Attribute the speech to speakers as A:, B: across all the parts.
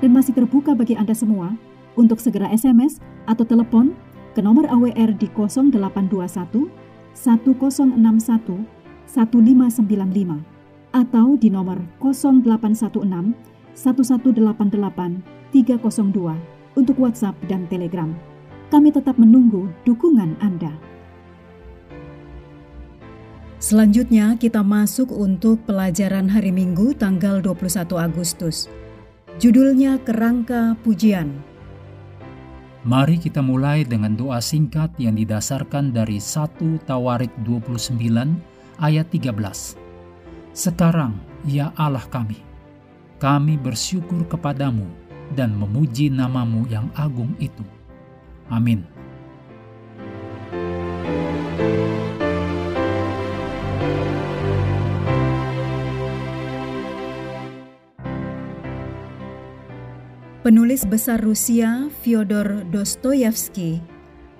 A: dan masih terbuka bagi Anda semua untuk segera SMS atau telepon ke nomor AWR di 0821 1061 1595 atau di nomor 0816 1188 302 untuk WhatsApp dan Telegram. Kami tetap menunggu dukungan Anda.
B: Selanjutnya kita masuk untuk pelajaran hari Minggu tanggal 21 Agustus. Judulnya Kerangka Pujian.
C: Mari kita mulai dengan doa singkat yang didasarkan dari 1 Tawarik 29 ayat 13. Sekarang, ya Allah kami, kami bersyukur kepadamu dan memuji namamu yang agung itu. Amin.
B: Penulis besar Rusia Fyodor Dostoyevsky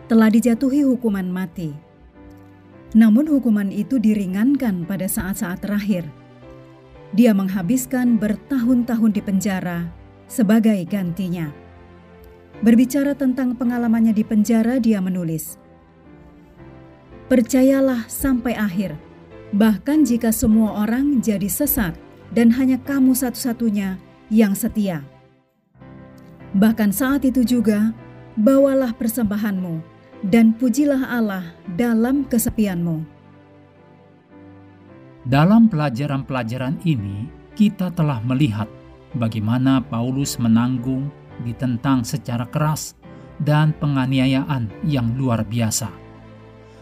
B: telah dijatuhi hukuman mati. Namun hukuman itu diringankan pada saat-saat terakhir. Dia menghabiskan bertahun-tahun di penjara sebagai gantinya. Berbicara tentang pengalamannya di penjara, dia menulis, "Percayalah sampai akhir, bahkan jika semua orang jadi sesat dan hanya kamu satu-satunya yang setia." Bahkan saat itu juga, bawalah persembahanmu dan pujilah Allah dalam kesepianmu.
C: Dalam pelajaran-pelajaran ini, kita telah melihat bagaimana Paulus menanggung ditentang secara keras dan penganiayaan yang luar biasa.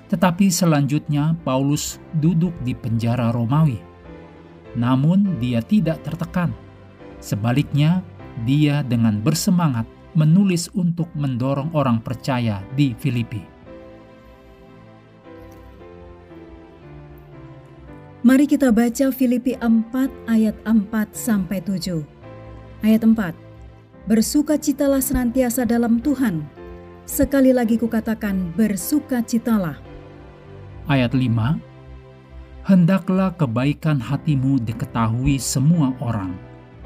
C: Tetapi selanjutnya Paulus duduk di penjara Romawi. Namun dia tidak tertekan. Sebaliknya, dia dengan bersemangat menulis untuk mendorong orang percaya di Filipi.
B: Mari kita baca Filipi 4 ayat 4 sampai 7. Ayat 4. Bersukacitalah senantiasa dalam Tuhan. Sekali lagi kukatakan bersukacitalah.
C: Ayat 5. Hendaklah kebaikan hatimu diketahui semua orang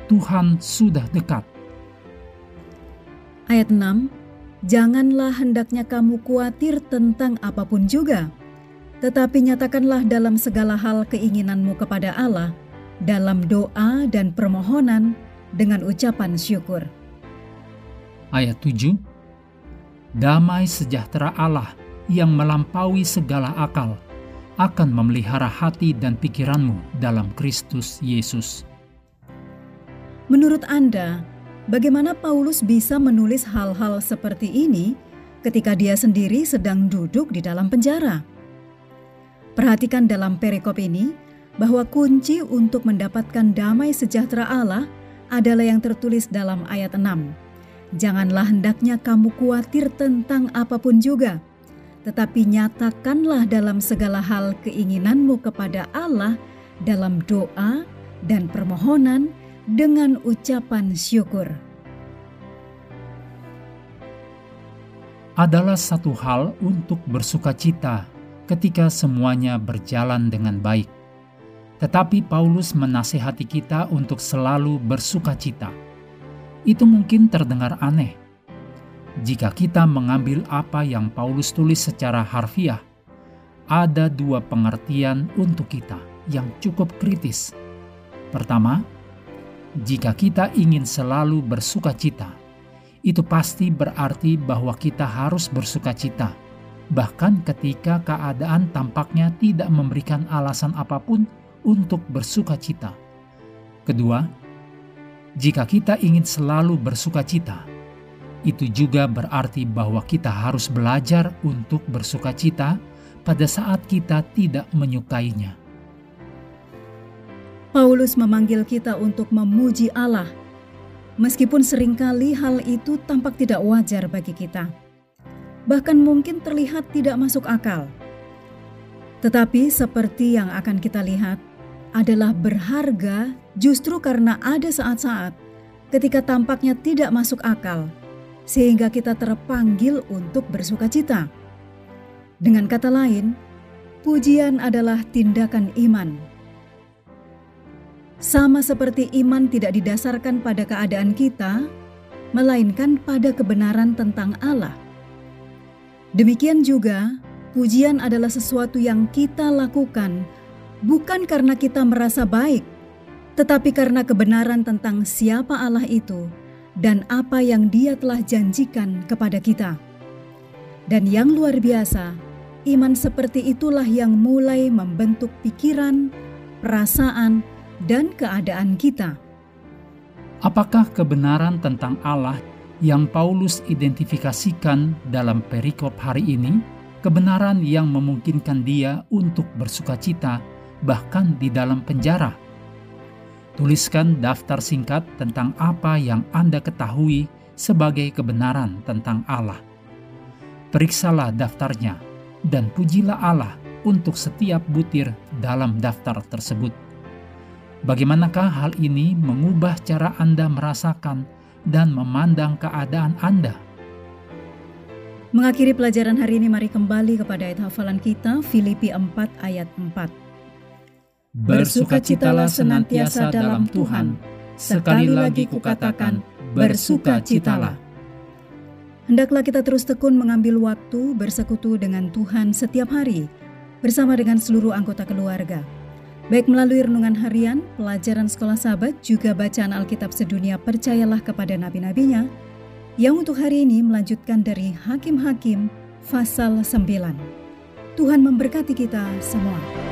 C: Tuhan sudah dekat.
B: Ayat 6, Janganlah hendaknya kamu khawatir tentang apa pun juga, tetapi nyatakanlah dalam segala hal keinginanmu kepada Allah, dalam doa dan permohonan dengan ucapan syukur.
C: Ayat 7, Damai sejahtera Allah yang melampaui segala akal akan memelihara hati dan pikiranmu dalam Kristus Yesus.
B: Menurut Anda, bagaimana Paulus bisa menulis hal-hal seperti ini ketika dia sendiri sedang duduk di dalam penjara? Perhatikan dalam perikop ini bahwa kunci untuk mendapatkan damai sejahtera Allah adalah yang tertulis dalam ayat 6. Janganlah hendaknya kamu khawatir tentang apa pun juga, tetapi nyatakanlah dalam segala hal keinginanmu kepada Allah dalam doa dan permohonan dengan ucapan syukur.
C: Adalah satu hal untuk bersuka cita ketika semuanya berjalan dengan baik. Tetapi Paulus menasehati kita untuk selalu bersuka cita. Itu mungkin terdengar aneh. Jika kita mengambil apa yang Paulus tulis secara harfiah, ada dua pengertian untuk kita yang cukup kritis. Pertama, jika kita ingin selalu bersuka cita, itu pasti berarti bahwa kita harus bersuka cita, bahkan ketika keadaan tampaknya tidak memberikan alasan apa pun untuk bersuka cita. Kedua, jika kita ingin selalu bersuka cita, itu juga berarti bahwa kita harus belajar untuk bersuka cita pada saat kita tidak menyukainya.
B: Paulus memanggil kita untuk memuji Allah. Meskipun sering kali hal itu tampak tidak wajar bagi kita, bahkan mungkin terlihat tidak masuk akal. Tetapi, seperti yang akan kita lihat, adalah berharga justru karena ada saat-saat ketika tampaknya tidak masuk akal, sehingga kita terpanggil untuk bersuka cita. Dengan kata lain, pujian adalah tindakan iman sama seperti iman tidak didasarkan pada keadaan kita, melainkan pada kebenaran tentang Allah. Demikian juga, pujian adalah sesuatu yang kita lakukan bukan karena kita merasa baik, tetapi karena kebenaran tentang siapa Allah itu dan apa yang Dia telah janjikan kepada kita. Dan yang luar biasa, iman seperti itulah yang mulai membentuk pikiran, perasaan, dan keadaan kita.
C: Apakah kebenaran tentang Allah yang Paulus identifikasikan dalam perikop hari ini kebenaran yang memungkinkan dia untuk bersuka cita bahkan di dalam penjara? Tuliskan daftar singkat tentang apa yang Anda ketahui sebagai kebenaran tentang Allah. Periksalah daftarnya dan pujilah Allah untuk setiap butir dalam daftar tersebut. Bagaimanakah hal ini mengubah cara Anda merasakan dan memandang keadaan Anda?
B: Mengakhiri pelajaran hari ini, mari kembali kepada ayat hafalan kita, Filipi 4 ayat 4.
C: Bersukacitalah senantiasa dalam Tuhan. Sekali lagi kukatakan, bersukacitalah.
B: Hendaklah kita terus tekun mengambil waktu bersekutu dengan Tuhan setiap hari, bersama dengan seluruh anggota keluarga Baik melalui renungan harian, pelajaran sekolah sahabat, juga bacaan Alkitab sedunia percayalah kepada nabi-nabinya, yang untuk hari ini melanjutkan dari Hakim-Hakim pasal 9. Tuhan memberkati kita semua.